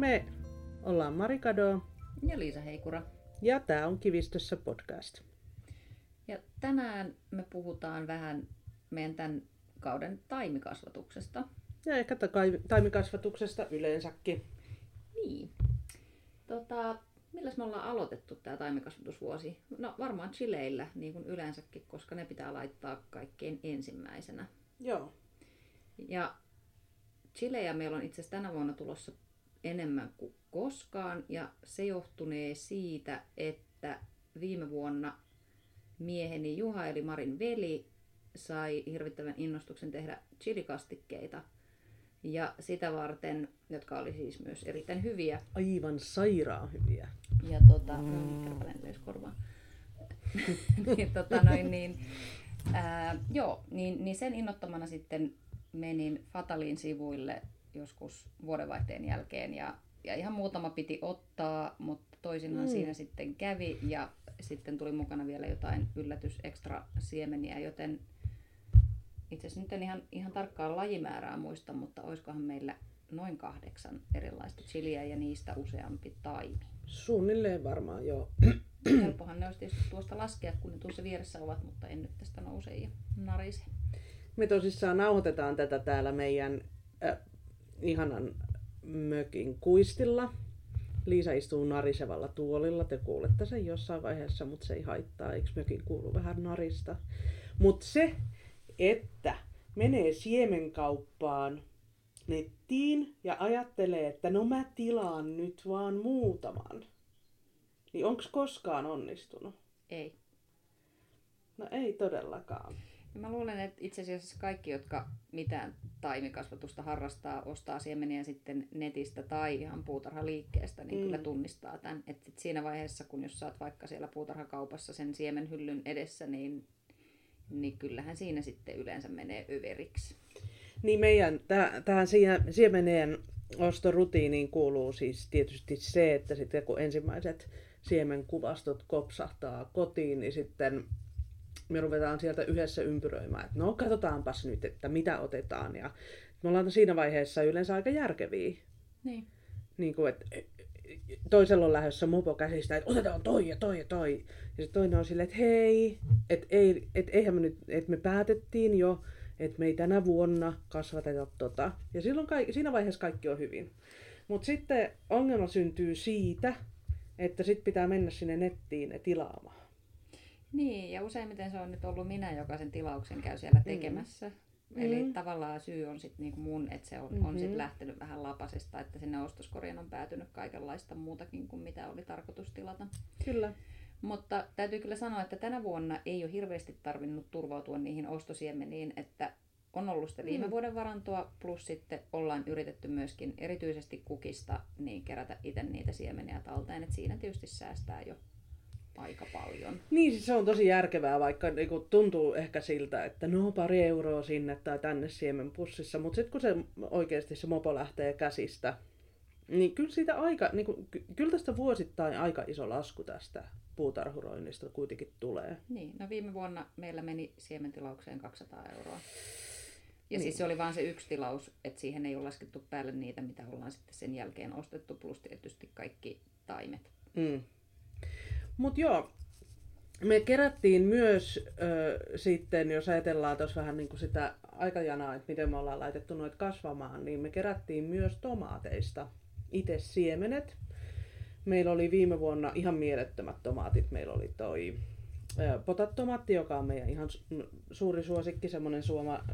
Me ollaan Marikado Ja Liisa Heikura. ja tää on Kivistössä podcast. Ja tänään me puhutaan vähän meidän tämän kauden taimikasvatuksesta. Ja ehkä taimikasvatuksesta yleensäkin. Niin. Tota, milläs me ollaan aloitettu tämä taimikasvatusvuosi? No varmaan chileillä, niin kuin yleensäkin, koska ne pitää laittaa kaikkein ensimmäisenä. Joo. Ja chilejä meillä on itse asiassa tänä vuonna tulossa enemmän kuin koskaan, ja se johtunee siitä, että viime vuonna mieheni Juha eli Marin veli sai hirvittävän innostuksen tehdä chilikastikkeita. Ja sitä varten, jotka oli siis myös erittäin hyviä. Aivan sairaan hyviä. Ja tota, mm. korvaan. niin, tota noin, niin, ää, joo, niin, niin sen innottamana sitten menin Fatalin sivuille joskus vuodenvaihteen jälkeen ja, ja ihan muutama piti ottaa, mutta toisinaan Mm. siinä sitten kävi ja sitten tuli mukana vielä jotain yllätys extra siemeniä, joten itse asiassa nyt en ihan, ihan tarkkaa lajimäärää muista, mutta olisikohan meillä noin kahdeksan erilaista chiliä ja niistä useampi taimi. Suunnilleen varmaan joo. Helppohan ne olisi tietysti tuosta laskea, kun ne tuossa vieressä ovat, mutta en nyt tästä nouse ja narise. Me tosissaan nauhoitetaan tätä täällä meidän äh, ihanan mökin kuistilla. Liisa istuu narisevalla tuolilla. Te kuulette sen jossain vaiheessa, mutta se ei haittaa. Eikö mökin kuulu vähän narista? Mutta se, että menee siemenkauppaan nettiin ja ajattelee, että no mä tilaan nyt vaan muutaman. Niin onko koskaan onnistunut? Ei. No ei todellakaan. Ja mä luulen, että itse asiassa kaikki, jotka mitään taimikasvatusta harrastaa, ostaa siemeniä sitten netistä tai ihan puutarhaliikkeestä, niin Mm. kyllä tunnistaa tämän. Että sit siinä vaiheessa, kun jos saat vaikka siellä puutarhakaupassa sen siemenhyllyn edessä, niin, niin kyllähän siinä sitten yleensä menee överiksi. Niin meidän täh- tähän sie- siemeneen ostorutiiniin kuuluu siis tietysti se, että sitten kun ensimmäiset siemenkuvastot kopsahtaa kotiin, niin sitten me ruvetaan sieltä yhdessä ympyröimään, että no katsotaanpas nyt, että mitä otetaan. Ja me ollaan siinä vaiheessa yleensä aika järkeviä. Niin. Niin kuin, että toisella on lähdössä mopo käsistä, että otetaan toi ja toi ja toi. Ja sitten toinen on silleen, että hei, että ei, et eihän me nyt, että me päätettiin jo, että me ei tänä vuonna kasvateta tota. Ja silloin kaikki, siinä vaiheessa kaikki on hyvin. Mutta sitten ongelma syntyy siitä, että sitten pitää mennä sinne nettiin ne tilaamaan. Niin, ja useimmiten se on nyt ollut minä, joka sen tilauksen käy siellä tekemässä. Mm. Eli Mm. tavallaan syy on sitten niinku mun, että se on, Mhm. on sit lähtenyt vähän lapasesta, että sinne ostoskorjaan on päätynyt kaikenlaista muutakin kuin mitä oli tarkoitus tilata. Kyllä. Mutta täytyy kyllä sanoa, että tänä vuonna ei ole hirveästi tarvinnut turvautua niihin ostosiemeniin, että on ollut sitä viime Mm. vuoden varantoa, plus sitten ollaan yritetty myöskin erityisesti kukista niin kerätä itse niitä siemeniä talteen, että siinä tietysti säästää jo aika paljon. Niin, siis se on tosi järkevää, vaikka niinku, tuntuu ehkä siltä, että no pari euroa sinne tai tänne siemenpussissa, mutta sitten kun se oikeasti se mopo lähtee käsistä, niin kyllä siitä aika, niinku, ky- kyllä tästä vuosittain aika iso lasku tästä puutarhuroinnista kuitenkin tulee. Niin, no viime vuonna meillä meni siementilaukseen 200 euroa. Ja Niin. niin. siis se oli vain se yksi tilaus, että siihen ei ole laskettu päälle niitä, mitä ollaan sitten sen jälkeen ostettu, plus tietysti kaikki taimet. Mm. Mutta joo, me kerättiin myös ö, sitten, jos ajatellaan tuossa vähän niin kuin sitä aikajanaa, että miten me ollaan laitettu noita kasvamaan, niin me kerättiin myös tomaateista itse siemenet. Meillä oli viime vuonna ihan mielettömät tomaatit. Meillä oli toi ö, potatomaatti, joka on meidän ihan su- suuri suosikki, semmoinen suoma,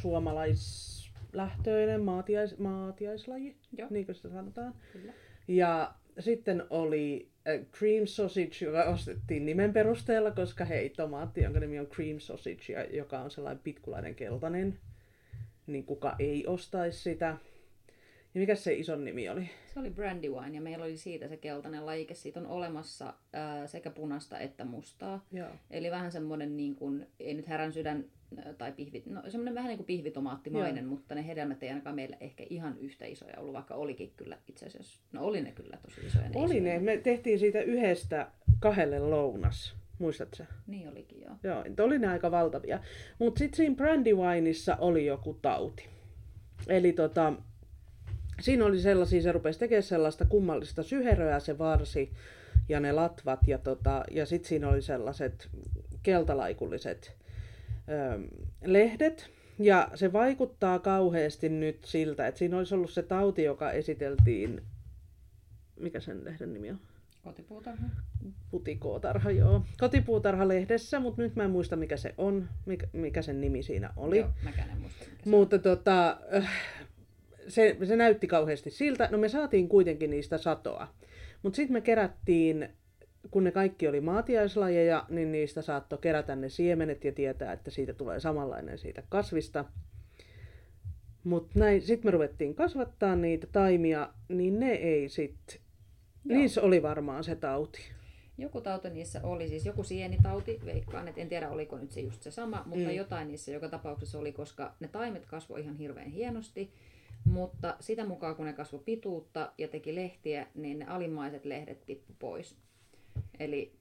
suomalaislähtöinen maatiais, maatiaislaji, Joo. niin kuin sitä sanotaan. Kyllä. Ja sitten oli cream sausage, joka ostettiin nimen perusteella, koska hei, tomaatti, jonka nimi on cream sausage, joka on sellainen pitkulainen keltainen, niin kuka ei ostaisi sitä. Ja mikä se ison nimi oli? Se oli Brandywine ja meillä oli siitä se keltainen lajike. Siitä on olemassa ää, sekä punaista että mustaa. Joo. Eli vähän semmoinen, niin kuin, ei nyt härän sydän tai pihvi, no semmoinen vähän niin kuin pihvitomaattimainen, Joo. mutta ne hedelmät ei ainakaan meillä ehkä ihan yhtä isoja ollut, vaikka olikin kyllä itse asiassa, no oli ne kyllä tosi isoja. Ne Oli isoja. ne, me tehtiin siitä yhdestä kahdelle lounas. Muistatko? Niin olikin joo. Joo, oli ne aika valtavia. Mutta sitten siinä Brandywineissa oli joku tauti. Eli tota, siinä oli sellaisia, se rupesi tekemään sellaista kummallista syheröä se varsi ja ne latvat ja, tota, ja sitten siinä oli sellaiset keltalaikulliset lehdet. Ja se vaikuttaa kauheasti nyt siltä, että siinä olisi ollut se tauti, joka esiteltiin, mikä sen lehden nimi on? Kotipuutarha. Putikootarha, joo. Kotipuutarha-lehdessä, mutta nyt mä en muista mikä se on, mikä, mikä sen nimi siinä oli. Joo, mäkään en muista. Mikä mutta tota, se, se näytti kauheasti siltä. No me saatiin kuitenkin niistä satoa. Mutta sitten me kerättiin, kun ne kaikki oli maatiaislajeja, niin niistä saattoi kerätä ne siemenet ja tietää, että siitä tulee samanlainen siitä kasvista. Mutta sitten me ruvettiin kasvattaa niitä taimia, niin ne ei sitten, niissä oli varmaan se tauti. Joku tauti niissä oli, siis joku sienitauti, veikkaan, että en tiedä oliko nyt se just se sama, mutta mm. jotain niissä joka tapauksessa oli, koska ne taimet kasvoi ihan hirveän hienosti. Mutta sitä mukaan kun ne kasvoi pituutta ja teki lehtiä, niin ne alimmaiset lehdet tippu pois. Eli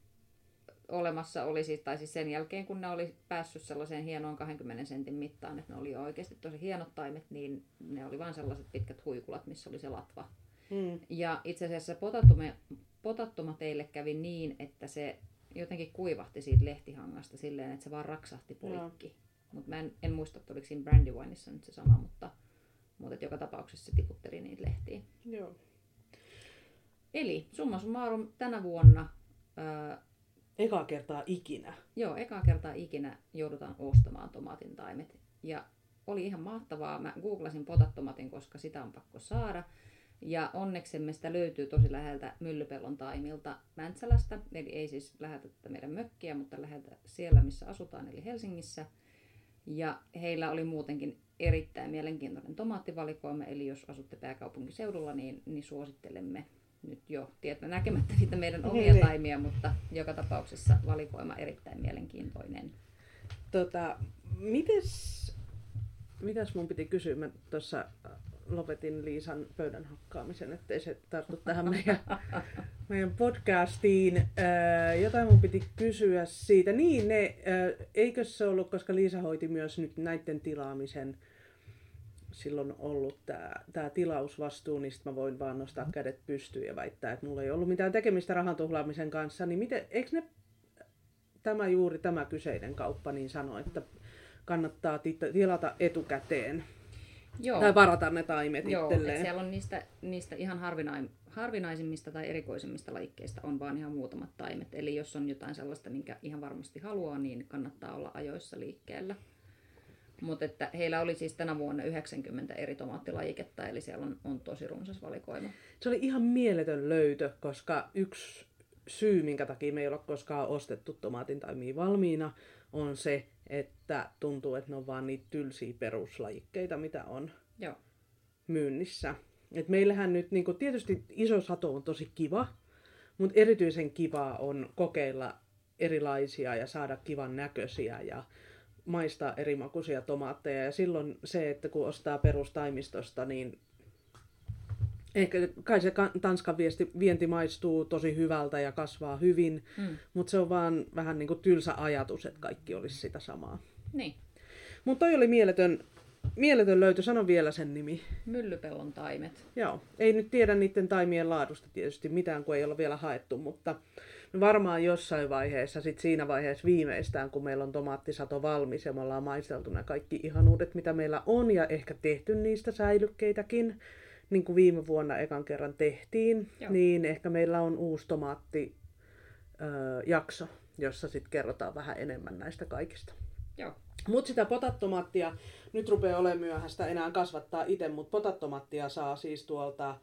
olemassa oli siis, tai siis sen jälkeen kun ne oli päässyt sellaiseen hienoon 20 sentin mittaan, että ne oli oikeasti tosi hienot taimet, niin ne oli vain sellaiset pitkät huikulat, missä oli se latva. Hmm. Ja itse asiassa potattuma, potattuma teille kävi niin, että se jotenkin kuivahti siitä lehtihangasta silleen, että se vaan raksahti poikki. No. Mutta mä en, en muista, että oliko siinä Brandywineissa nyt se sama, mutta mutta joka tapauksessa se tiputteli niitä lehtiä. Joo. Eli summa summarum tänä vuonna... Ää, Eka kertaa ikinä. Joo, eka kertaa ikinä joudutaan ostamaan tomaatin taimet. Ja oli ihan mahtavaa. Mä googlasin potattomatin, koska sitä on pakko saada. Ja onneksemme sitä löytyy tosi läheltä Myllypellon taimilta Mäntsälästä. Eli ei siis läheltä meidän mökkiä, mutta läheltä siellä, missä asutaan, eli Helsingissä. Ja heillä oli muutenkin erittäin mielenkiintoinen tomaattivalikoima, eli jos asutte pääkaupunkiseudulla, niin, niin suosittelemme nyt jo tietä näkemättä niitä meidän omia niin. taimia, mutta joka tapauksessa valikoima erittäin mielenkiintoinen. Tota, mites, mitäs mun piti kysyä? Mä tuossa lopetin Liisan pöydän hakkaamisen, ettei se tarttu tähän meidän, meidän podcastiin. Ää, jotain mun piti kysyä siitä. Niin, ne, ää, eikö se ollut, koska Liisa hoiti myös nyt näiden tilaamisen, silloin ollut tämä tää tilausvastuu, niin mä voin vaan nostaa kädet pystyyn ja väittää, että mulla ei ollut mitään tekemistä rahan tuhlaamisen kanssa, niin miten, eikö ne tämä juuri tämä kyseinen kauppa niin sano, että kannattaa tilata etukäteen Joo. Tai varata ne taimet Joo, itselleen. siellä on niistä, niistä ihan harvinain, harvinaisimmista tai erikoisimmista lajikkeista on vaan ihan muutamat taimet. Eli jos on jotain sellaista, minkä ihan varmasti haluaa, niin kannattaa olla ajoissa liikkeellä. Mutta että heillä oli siis tänä vuonna 90 eri tomaattilajiketta, eli siellä on, on tosi runsas valikoima. Se oli ihan mieletön löytö, koska yksi syy, minkä takia me ei ole koskaan ostettu tomaatin taimia valmiina, on se, että tuntuu, että ne on vaan niitä tylsiä peruslajikkeita, mitä on Joo. myynnissä. Et meillähän nyt niin tietysti iso sato on tosi kiva, mutta erityisen kivaa on kokeilla erilaisia ja saada kivan näköisiä ja maistaa eri makuisia tomaatteja. Ja silloin se, että kun ostaa perustaimistosta, niin Ehkä kai se Tanskan viesti, vienti maistuu tosi hyvältä ja kasvaa hyvin, mm. mutta se on vaan vähän niin kuin tylsä ajatus, että kaikki olisi sitä samaa. Niin. Mutta toi oli mieletön, mieletön löytö. Sano vielä sen nimi. Myllypellon taimet. Joo. Ei nyt tiedä niiden taimien laadusta tietysti mitään, kun ei ole vielä haettu, mutta varmaan jossain vaiheessa, sit siinä vaiheessa viimeistään, kun meillä on tomaattisato valmis ja me ollaan maisteltu nämä kaikki ihanuudet, mitä meillä on ja ehkä tehty niistä säilykkeitäkin, niin kuin viime vuonna ekan kerran tehtiin, Joo. niin ehkä meillä on uusi tomaatti jakso, jossa sitten kerrotaan vähän enemmän näistä kaikista. Joo. Mutta sitä potattomaattia, nyt rupeaa olemaan myöhäistä enää kasvattaa itse, mutta potattomaattia saa siis tuolta...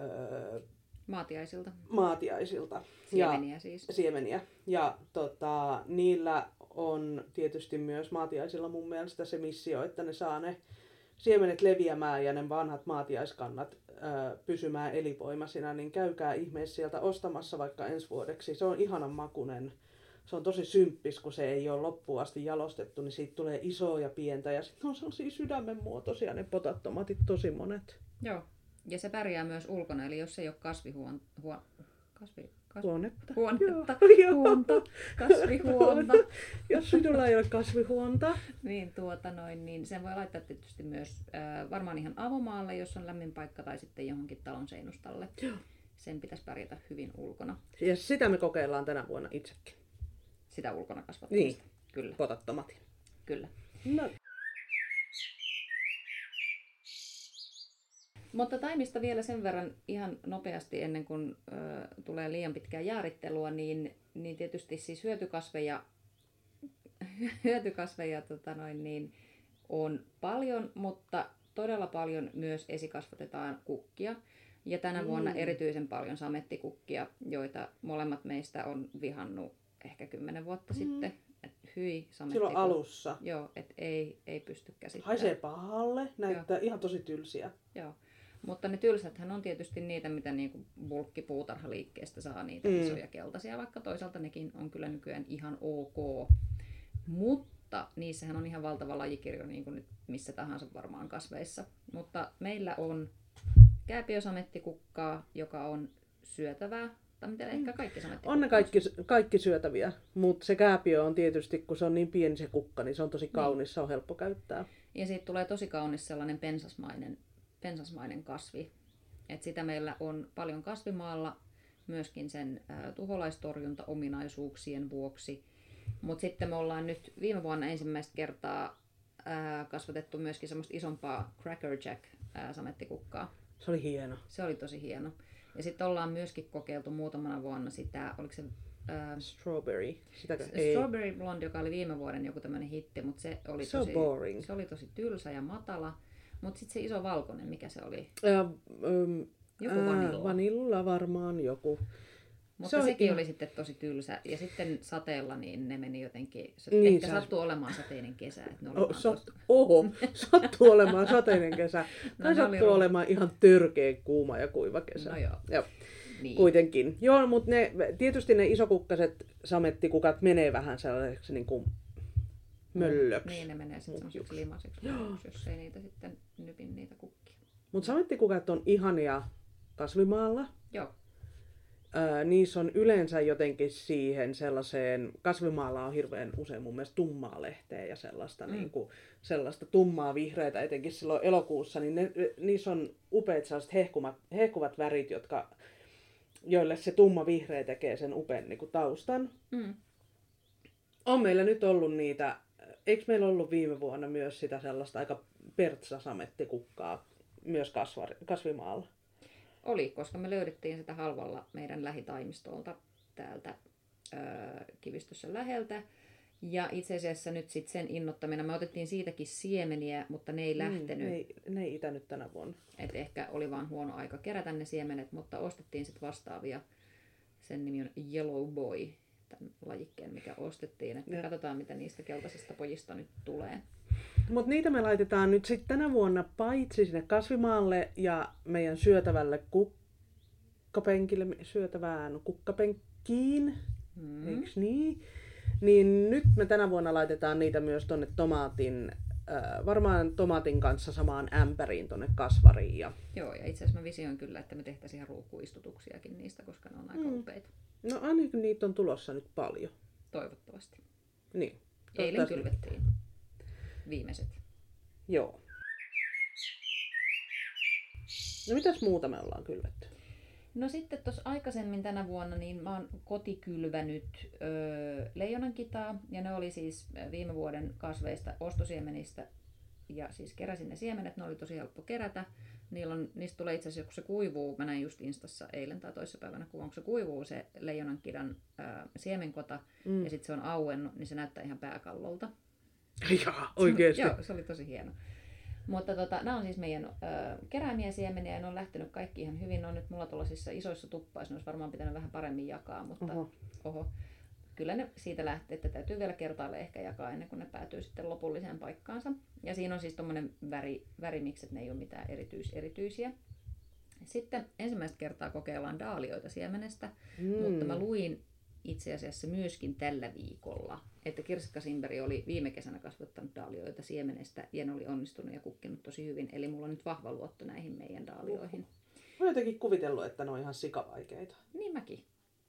Öö, maatiaisilta. Maatiaisilta. Siemeniä ja, siis. Siemeniä. Ja tota, niillä on tietysti myös maatiaisilla mun mielestä se missio, että ne saa ne siemenet leviämään ja ne vanhat maatiaiskannat ää, pysymään elinvoimaisina, niin käykää ihmeessä sieltä ostamassa vaikka ensi vuodeksi. Se on ihanan makunen. Se on tosi symppis, kun se ei ole loppuun asti jalostettu, niin siitä tulee isoa ja pientä. Ja sitten on sellaisia sydämen muotoisia ne potattomatit, tosi monet. Joo, ja se pärjää myös ulkona, eli jos ei ole kasvihuon, huon, kasvi, kasvi, Huonetta. huonetta, Joo, huonta, kasvihuonta. Jos sinulla ei ole kasvihuonta. Niin, tuota noin, niin sen voi laittaa tietysti myös äh, varmaan ihan avomaalle, jos on lämmin paikka, tai sitten johonkin talon seinustalle. Joo. Sen pitäisi pärjätä hyvin ulkona. Ja sitä me kokeillaan tänä vuonna itsekin. Sitä ulkona kasvattamista. Niin. Kyllä, Potat tomatin. kyllä. No, Mutta taimista vielä sen verran ihan nopeasti ennen kuin ö, tulee liian pitkää jaarittelua, niin, niin tietysti siis hyötykasveja, hyötykasveja tota noin, niin on paljon, mutta todella paljon myös esikasvatetaan kukkia. Ja tänä Mm. vuonna erityisen paljon samettikukkia, joita molemmat meistä on vihannut ehkä kymmenen vuotta Mm. sitten. Et hyi samettikukkia. silloin alussa. Joo, et ei, ei pysty käsittämään. Haisee pahalle, näyttää ihan tosi tylsiä. Joo. Mutta ne tylsäthän on tietysti niitä, mitä niinku bulkkipuutarhaliikkeestä saa niitä Mm. mm. isoja keltaisia, vaikka toisaalta nekin on kyllä nykyään ihan ok. Mutta niissähän on ihan valtava lajikirjo niin kuin nyt missä tahansa varmaan kasveissa. Mutta meillä on kääpiosamettikukkaa, joka on syötävää. Tai miten ehkä kaikki samettikukkaa. On ne kaikki, kaikki syötäviä, mutta se kääpiö on tietysti, kun se on niin pieni se kukka, niin se on tosi kaunis, se on helppo käyttää. Ja siitä tulee tosi kaunis sellainen pensasmainen, pensasmainen kasvi. Et sitä meillä on paljon kasvimaalla myöskin sen tuholaistorjunta-ominaisuuksien vuoksi. Mutta sitten me ollaan nyt viime vuonna ensimmäistä kertaa kasvatettu myöskin semmoista isompaa Cracker Jack ä, samettikukkaa. Se oli hieno. Se oli tosi hieno. Ja sitten ollaan myöskin kokeiltu muutamana vuonna sitä, oliko se ä, Strawberry. Sitäkö? Ei. Strawberry Blonde, joka oli viime vuoden joku tämmöinen hitti, mutta se oli Se on tosi, boring. se oli tosi tylsä ja matala. Mutta sitten se iso valkoinen, mikä se oli? Ja, um, Joku vanilla. vanilla varmaan joku. Mutta Se sekin oli sitten tosi tylsä. Ja sitten sateella niin ne meni jotenkin, Niin, ehkä se- sattui olemaan sateinen kesä. Että ne oli Oh, sat, oho, sattuu olemaan sateinen kesä. No, Tai oli sattuu ru- olemaan ihan törkeä kuuma ja kuiva kesä. No joo. Joo. Niin. Kuitenkin. Joo, mutta ne, tietysti ne isokukkaset samettikukat menee vähän sellaiseksi niin kuin möllöksi. Niin, ne menee sitten mauksi, jos ei niitä sitten nypin niitä kukkia. Mutta samettikukat on ihania kasvimaalla. Joo, Öö, niissä on yleensä jotenkin siihen sellaiseen, kasvimaalla on hirveän usein mun mielestä tummaa lehteä ja sellaista, mm. niin kuin, sellaista tummaa vihreitä, etenkin silloin elokuussa, niin ne, niissä on upeat sellaiset hehkumat, hehkuvat värit, jotka, joille se tumma vihreä tekee sen upean niin kuin taustan. mm. On meillä nyt ollut niitä, eikö meillä ollut viime vuonna myös sitä sellaista aika pertsasamettikukkaa myös kasvar, kasvimaalla? Oli, koska me löydettiin sitä halvalla meidän lähitaimistolta täältä öö, kivistössä läheltä. Ja itse asiassa nyt sit sen innottamina, me otettiin siitäkin siemeniä, mutta ne ei lähtenyt. Mm, ne, ei, ne ei itänyt tänä vuonna. Et ehkä oli vaan huono aika kerätä ne siemenet, mutta ostettiin sitten vastaavia. Sen nimi on Yellow Boy, tämän lajikkeen, mikä ostettiin. Että Ja. katsotaan, mitä niistä keltaisista pojista nyt tulee. Mutta niitä me laitetaan nyt sitten tänä vuonna paitsi sinne kasvimaalle ja meidän syötävälle kukkapenkille, syötävään kukkapenkkiin, Mm. eikö niin? Niin nyt me tänä vuonna laitetaan niitä myös tonne tomaatin, äh, varmaan tomaatin kanssa samaan ämpäriin tonne kasvariin. Ja, Joo, ja itse asiassa mä visioin kyllä, että me tehtäisiin ihan ruukkuistutuksiakin niistä, koska ne on aika Mm. upeita. no ainakin niitä on tulossa nyt paljon. Toivottavasti. Niin. Eilen kylvettiin viimeiset. Joo. No mitäs muuta me ollaan kylvetty? No sitten tuossa aikaisemmin tänä vuonna niin mä oon kotikylvänyt öö, leijonankitaa ja ne oli siis viime vuoden kasveista ostosiemenistä ja siis keräsin ne siemenet, ne oli tosi helppo kerätä. Niillä on, niistä tulee itse asiassa, kun se kuivuu, mä näin just Instassa eilen tai toissapäivänä kuvan, kun se kuivuu se leijonankidan öö, siemenkota Mm. ja sitten se on auennut, niin se näyttää ihan pääkallolta. Jaa, oikeesti. Joo, se oli tosi hieno. Mutta tota, nämä on siis meidän ö, keräämiä siemeniä ja ne on lähtenyt kaikki ihan hyvin. Ne on nyt mulla tuollaisissa isoissa tuppaissa, ne olisi varmaan pitänyt vähän paremmin jakaa, mutta oho. Oho. Kyllä ne siitä lähtee, että täytyy vielä kertaalle ehkä jakaa ennen kuin ne päätyy sitten lopulliseen paikkaansa. Ja siinä on siis tuommoinen väri, värimiksi, että ne ei ole mitään erityis, erityisiä. Sitten ensimmäistä kertaa kokeillaan daalioita siemenestä, mm. mutta mä luin itse asiassa myöskin tällä viikolla, että Kirsikka Simberi oli viime kesänä kasvattanut daalioita siemenestä ja ne oli onnistunut ja kukkinut tosi hyvin. Eli mulla on nyt vahva luotto näihin meidän daalioihin. Mä oon jotenkin kuvitellut, että ne on ihan sikavaikeita. Niin mäkin.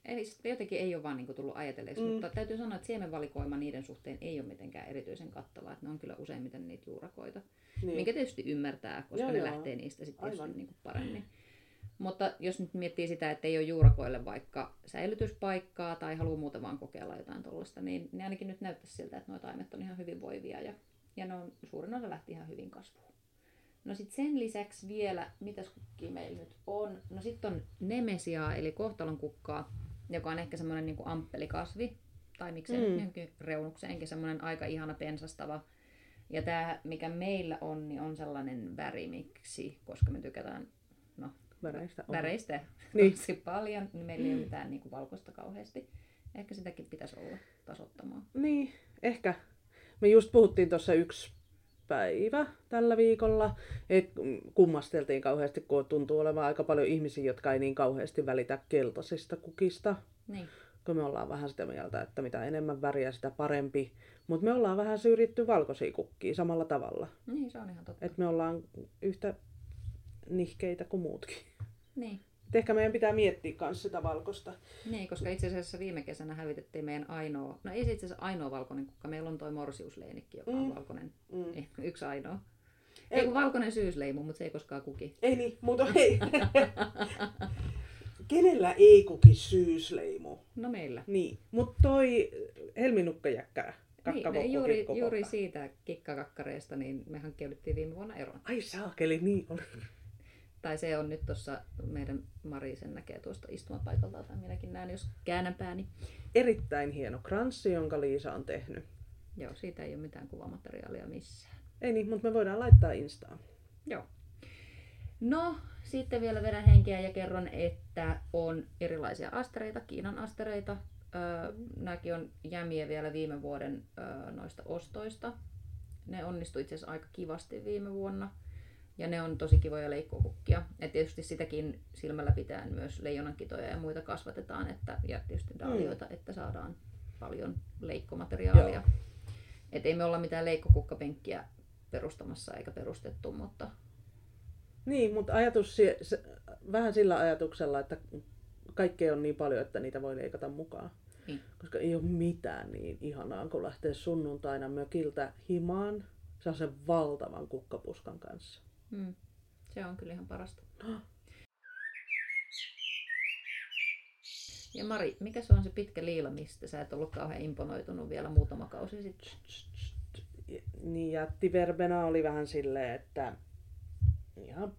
Eli jotenkin ei ole vaan niin tullut ajatelleeksi, mm. mutta täytyy sanoa, että siemenvalikoima niiden suhteen ei ole mitenkään erityisen kattavaa. Että ne on kyllä useimmiten niitä juurakoita, niin. minkä tietysti ymmärtää, koska joo, ne joo. lähtee niistä sitten tietysti niin kuin paremmin. Mutta jos nyt miettii sitä, että ei ole juurakoille vaikka säilytyspaikkaa tai haluaa muuten vaan kokeilla jotain tuollaista, niin, niin ainakin nyt näyttäisi siltä, että nuo taimet on ihan hyvinvoivia ja, ja ne on, suurin osa lähti ihan hyvin kasvuun. No sitten sen lisäksi vielä, mitäs kukkia meillä nyt on? No sitten on nemesia eli kohtalon kukkaa, joka on ehkä semmoinen niin amppelikasvi, tai miksei mm. johonkin reunukseenkin semmoinen aika ihana pensastava. Ja tämä, mikä meillä on, niin on sellainen värimiksi, koska me tykätään väreistä, on. väreistä niin. tosi paljon, niin meillä ei ole mitään niin kuin valkoista kauheasti. Ehkä sitäkin pitäisi olla tasottamaan. Niin, ehkä. Me just puhuttiin tuossa yksi päivä tällä viikolla, että kummasteltiin kauheasti, kun tuntuu olevan aika paljon ihmisiä, jotka ei niin kauheasti välitä keltaisista kukista. Niin. Kun me ollaan vähän sitä mieltä, että mitä enemmän väriä, sitä parempi. Mutta me ollaan vähän syrjitty valkoisia kukkia samalla tavalla. Niin, se on ihan totta. Et me ollaan yhtä nihkeitä kuin muutkin. Niin. Et ehkä meidän pitää miettiä myös sitä valkosta. Niin, koska itse asiassa viime kesänä hävitettiin meidän ainoa, no ei se itse asiassa ainoa valkoinen kukka, meillä on toi morsiusleenikki, joka on mm. valkoinen, mm. Yksi ainoa. Ei, ei valkoinen syysleimu, mutta se ei koskaan kuki. Ei niin, mutta ei. Kenellä ei kuki syysleimu? No meillä. Niin, mutta toi helminukkajäkkää. Niin, juuri, juuri siitä kikkakakkareesta, niin me hankkeuduttiin viime vuonna eroon. Ai saakeli, niin oli. Tai se on nyt tuossa, meidän Mari sen näkee tuosta istumapaikalta, tai minäkin näen, jos käännän pääni. Erittäin hieno kranssi, jonka Liisa on tehnyt. Joo, siitä ei ole mitään kuvamateriaalia missään. Ei niin, mutta me voidaan laittaa Instaan. Joo. No, sitten vielä vedän henkeä ja kerron, että on erilaisia astereita, Kiinan astereita. Öö, nämäkin on jämiä vielä viime vuoden öö, noista ostoista. Ne onnistui itse asiassa aika kivasti viime vuonna. Ja ne on tosi kivoja leikkokukkia. Ja tietysti sitäkin silmällä pitää myös leijonankitoja ja muita kasvatetaan. Että, ja tietysti daalioita, mm. että saadaan paljon leikkomateriaalia. Joo. Et ei me olla mitään leikkokukkapenkkiä perustamassa eikä perustettu, mutta... Niin, mutta ajatus se, se, vähän sillä ajatuksella, että kaikkea on niin paljon, että niitä voi leikata mukaan. Niin. Koska ei ole mitään niin ihanaa, kun lähtee sunnuntaina mökiltä himaan. Se on sen valtavan kukkapuskan kanssa. Mm. Se on kyllä ihan parasta. Ja Mari, mikä se on se pitkä liila, mistä sä et ollut kauhean imponoitunut vielä muutama kausi sitten? Niin jättiverbena oli vähän silleen, että ihan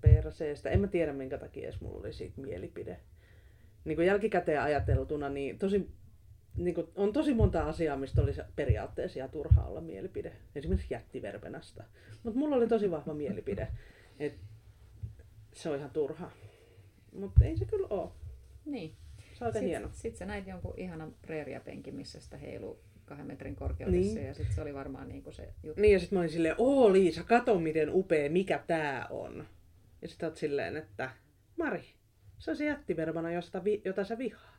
perseestä. En mä tiedä minkä takia edes mulla oli siitä mielipide. Niin kuin jälkikäteen ajateltuna, niin tosi niin kuin, on tosi monta asiaa, mistä oli periaatteessa ihan turhaa olla mielipide. Esimerkiksi jättiverbenasta. Mutta mulla oli tosi vahva mielipide, että se on ihan turha. Mutta ei se kyllä ole. Niin. Se on hieno. Sitten sä näit jonkun ihanan preeriapenkin, missä sitä heiluu kahden metrin korkeudessa niin. ja sitten se oli varmaan niin kuin se juttu. Niin ja sitten mä olin silleen, oo Liisa, kato miten upea, mikä tää on. Ja sitten oot silleen, että Mari, se on se jättiverbana, josta vi- jota sä vihaat.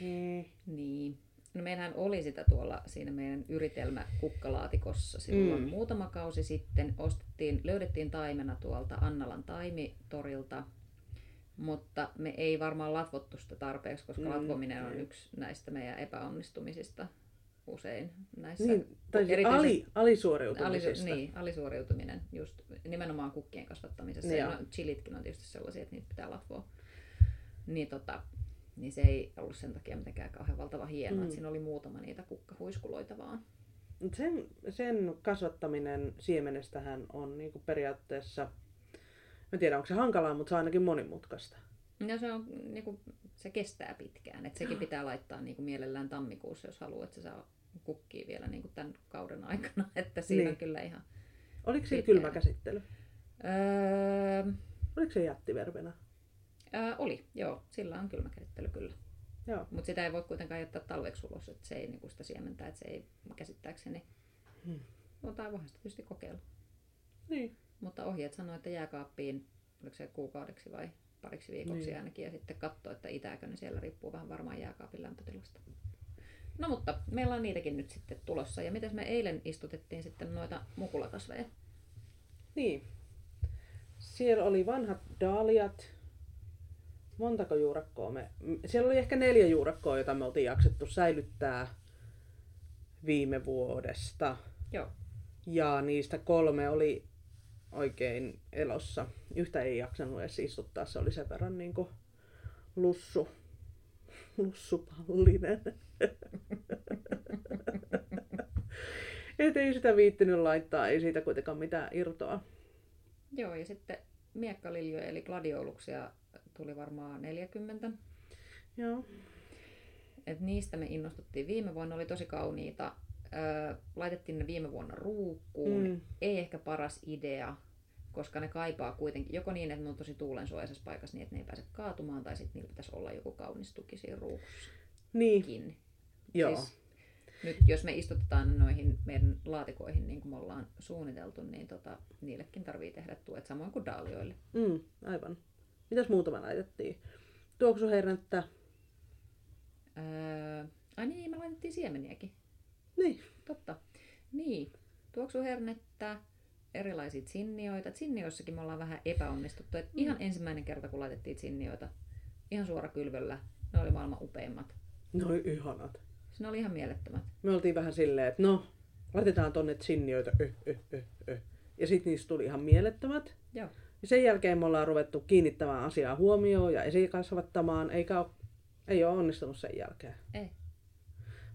Mm. Niin. No meillähän oli sitä tuolla siinä meidän yritelmä kukkalaatikossa silloin mm. muutama kausi sitten. Ostettiin, löydettiin taimena tuolta Annalan taimitorilta, mutta me ei varmaan latvottu sitä tarpeeksi, koska mm. latvominen on yksi näistä meidän epäonnistumisista usein näissä. Niin, tai siis erityisesti, ali, alisuoriutumisista. Alisu, niin, alisuoriutuminen just nimenomaan kukkien kasvattamisessa. Ja no, chilitkin on tietysti sellaisia, että niitä pitää latvoa. Niin tota, niin se ei ollut sen takia mitenkään kauhean valtava hienoa, mm. että siinä oli muutama niitä kukkahuiskuloita vaan. Sen, sen kasvattaminen siemenestähän on niinku periaatteessa, mä tiedän onko se hankalaa, mutta se on ainakin monimutkaista. No se, on, niinku, se kestää pitkään, että sekin pitää laittaa niinku mielellään tammikuussa, jos haluaa, että se saa kukkii vielä niinku tämän kauden aikana, että siinä niin. on kyllä ihan Oliko se kylmä käsittely? Öö... Oliko se jättiverbena? Ää, oli, joo. Sillä on kylmäkäsittely kyllä. Mutta sitä ei voi kuitenkaan jättää talveksi ulos, että se ei niinku sitä siementää, että se ei käsittääkseni. Hmm. Mutta voihan sitä tietysti kokeilla. Niin. Mutta ohjeet sanoo, että jääkaappiin, oliko se kuukaudeksi vai pariksi viikoksi niin. ainakin, ja sitten katsoa, että itääkö ne siellä riippuu vähän varmaan jääkaapin lämpötilasta. No mutta meillä on niitäkin nyt sitten tulossa. Ja miten me eilen istutettiin sitten noita mukulakasveja? Niin, Siellä oli vanhat daaliat. Montako juurakkoa me... Siellä oli ehkä neljä juurakkoa, jota me oltiin jaksettu säilyttää viime vuodesta. Joo. Ja niistä kolme oli oikein elossa. Yhtä ei jaksanut edes istuttaa, se oli sen verran niin kuin lussu, lussupallinen. Et ei sitä viittinyt laittaa, ei siitä kuitenkaan mitään irtoa. Joo, ja sitten miekkaliljoja eli gladioluksia tuli varmaan 40. Joo. Et niistä me innostuttiin viime vuonna, oli tosi kauniita. Öö, laitettiin ne viime vuonna ruukkuun. Mm. Ei ehkä paras idea, koska ne kaipaa kuitenkin joko niin, että ne on tosi tuulensuojaisessa paikassa niin, että ne ei pääse kaatumaan, tai sitten niillä pitäisi olla joku kaunis tuki siinä ruukussa Niin, joo. Siis, nyt jos me istutetaan noihin meidän laatikoihin niin kuin me ollaan suunniteltu, niin tota, niillekin tarvii tehdä tuet samoin kuin daalioille. Mm, aivan. Mitäs muuta me laitettiin? Tuoksuhernettä. Öö, ai niin, me laitettiin siemeniäkin. Niin. Totta. Niin, tuoksuhernettä, erilaisia sinnioita. Sinnioissakin me ollaan vähän epäonnistuttu. Et ihan ensimmäinen kerta, kun laitettiin sinnioita, ihan suora kylvöllä, ne oli maailman upeimmat. Noi ihanat. Ne oli ihan mielettömät. Me oltiin vähän silleen, että no, laitetaan tonne sinnioita. Ja sitten niistä tuli ihan mielettömät. Joo. Ja sen jälkeen me ollaan ruvettu kiinnittämään asiaa huomioon ja esikasvattamaan, eikä ole, ei ole onnistunut sen jälkeen. Ei.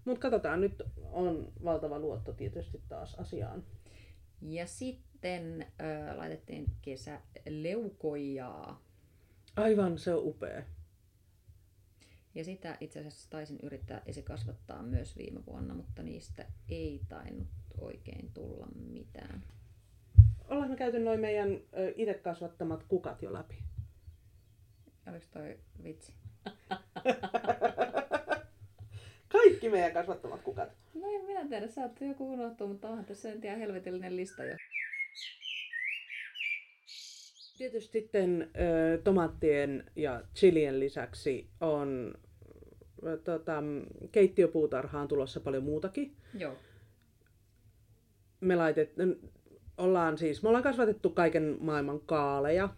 Mutta katsotaan, nyt on valtava luotto tietysti taas asiaan. Ja sitten ö, laitettiin kesäleukojaa. Aivan, se on upea. Ja sitä itse asiassa taisin yrittää esikasvattaa myös viime vuonna, mutta niistä ei tainnut oikein tulla mitään. Ollaan me käyty noin meidän itse kasvattamat kukat jo läpi. Oliko toi vitsi? Kaikki meidän kasvattamat kukat. No en minä tiedä, saattaa joku unohtua, mutta onhan tässä nyt ihan helvetillinen lista jo. Tietysti sitten tomaattien ja chilien lisäksi on tota, keittiöpuutarhaan tulossa paljon muutakin. Joo. Me laitet, ollaan siis, me ollaan kasvatettu kaiken maailman kaaleja,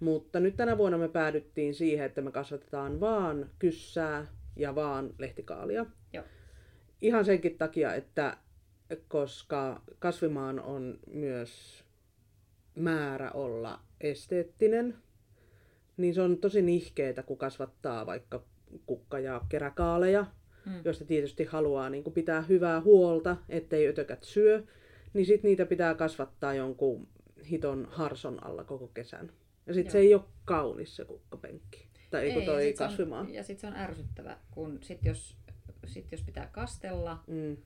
mutta nyt tänä vuonna me päädyttiin siihen, että me kasvatetaan vaan kyssää ja vaan lehtikaalia. Joo. Ihan senkin takia, että koska kasvimaan on myös määrä olla esteettinen, niin se on tosi nihkeetä, kun kasvattaa vaikka kukka- ja keräkaaleja, Mm. joista tietysti haluaa niin kuin pitää hyvää huolta, ettei ötökät syö, niin sit niitä pitää kasvattaa jonkun hiton harson alla koko kesän. Ja sit Joo. se ei ole kaunis se kukkapenkki. Tai ei, kun toi ja sit on-. Ja sitten se on ärsyttävä, kun sit jos, sit jos pitää kastella, Mm.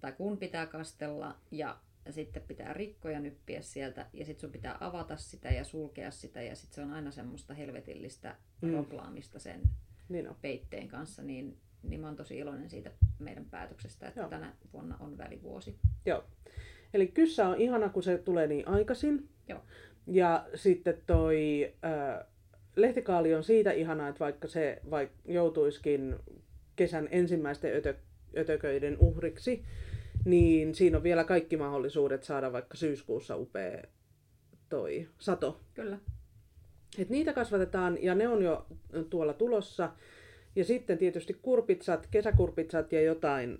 tai kun pitää kastella, ja sitten pitää rikkoja nyppiä sieltä, ja sitten sun pitää avata sitä ja sulkea sitä, ja sitten se on aina semmoista helvetillistä Mm. roplaamista sen Niin on. peitteen kanssa, niin, niin mä oon tosi iloinen siitä meidän päätöksestä, että Joo. tänä vuonna on välivuosi. Joo. Eli kyssä on ihana, kun se tulee niin aikaisin. Joo. Ja sitten toi äh, lehtikaali on siitä ihana, että vaikka se vaikka joutuiskin kesän ensimmäisten ötö, ötököiden uhriksi, niin siinä on vielä kaikki mahdollisuudet saada vaikka syyskuussa upea toi sato. Kyllä. Et niitä kasvatetaan ja ne on jo tuolla tulossa. Ja sitten tietysti kurpitsat, kesäkurpitsat ja jotain.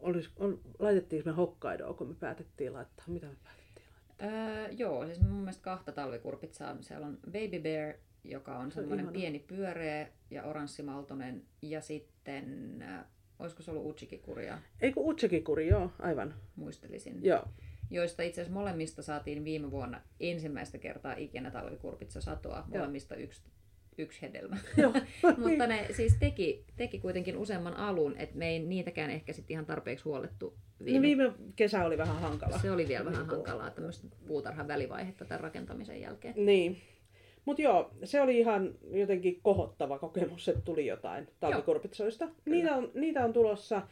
Olis, on, laitettiin me Hokkaidoa, kun me päätettiin laittaa. Mitä me päätettiin laittaa? Öö, joo, siis mun mielestä kahta talvikurpitsaa. Siellä on Baby Bear, joka on Se semmoinen ihana. pieni pyöreä ja oranssimaltonen. Ja sitten, äh, olisiko se ollut Uchikikuria, Ei kun Utsekikuri, joo, aivan. muistelisin. Joo, Joista itse asiassa molemmista saatiin viime vuonna ensimmäistä kertaa ikinä talvikurpitsa satoa. Molemmista yksi, yksi hedelmä. Mutta ne siis teki, teki kuitenkin useamman alun, että me ei niitäkään ehkä sitten ihan tarpeeksi huolettu Viime... viime. viime kesä oli vähän hankala. Se oli vielä vähän Niin hankalaa, tämmöistä puutarhan välivaihetta tämän rakentamisen jälkeen. Niin. Mutta joo, se oli ihan jotenkin kohottava kokemus, että tuli jotain talvikurpitsoista. Niitä on, niitä on tulossa.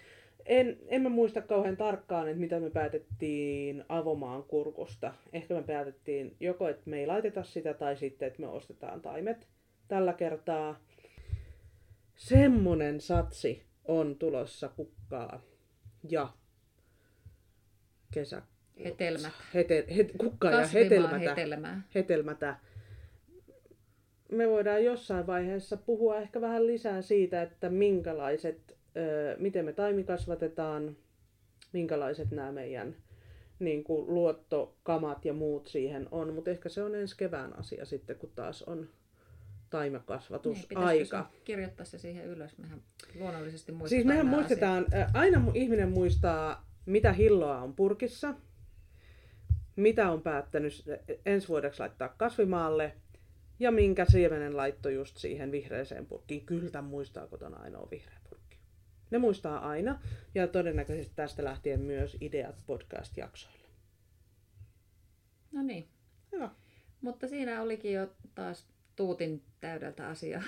En, en mä muista kauhean tarkkaan, että mitä me päätettiin avomaan kurkusta. Ehkä me päätettiin joko, että me ei laiteta sitä, tai sitten, että me ostetaan taimet tällä kertaa. Semmonen satsi on tulossa kukkaa ja kesä, Hetelmät. Hete, het, kukkaa ja hetelmätä. hetelmää. hetelmätä. Me voidaan jossain vaiheessa puhua ehkä vähän lisää siitä, että minkälaiset, ö, miten me taimikasvatetaan, minkälaiset nämä meidän niin kuin luottokamat ja muut siihen on, mutta ehkä se on ensi kevään asia sitten, kun taas on Niin, taimekasvatusaika. pitäisikö se kirjoittaa se siihen ylös? Mehän luonnollisesti muistetaan Siis mehän muistetaan, ä, aina ihminen muistaa, mitä hilloa on purkissa, mitä on päättänyt ensi vuodeksi laittaa kasvimaalle ja minkä siemenen laitto just siihen vihreäseen purkkiin. Kyllä tämän muistaa kotona ainoa vihreä purkki. Ne muistaa aina ja todennäköisesti tästä lähtien myös ideat podcast-jaksoille. asiat. No niin, Hyvä. mutta siinä olikin jo taas tuutin täydeltä asiaa.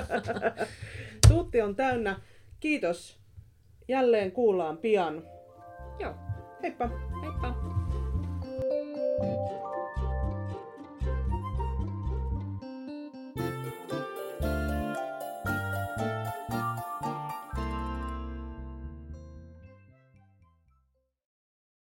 Tuutti on täynnä. Kiitos. Jälleen kuullaan pian. Joo, Heippa! heippa!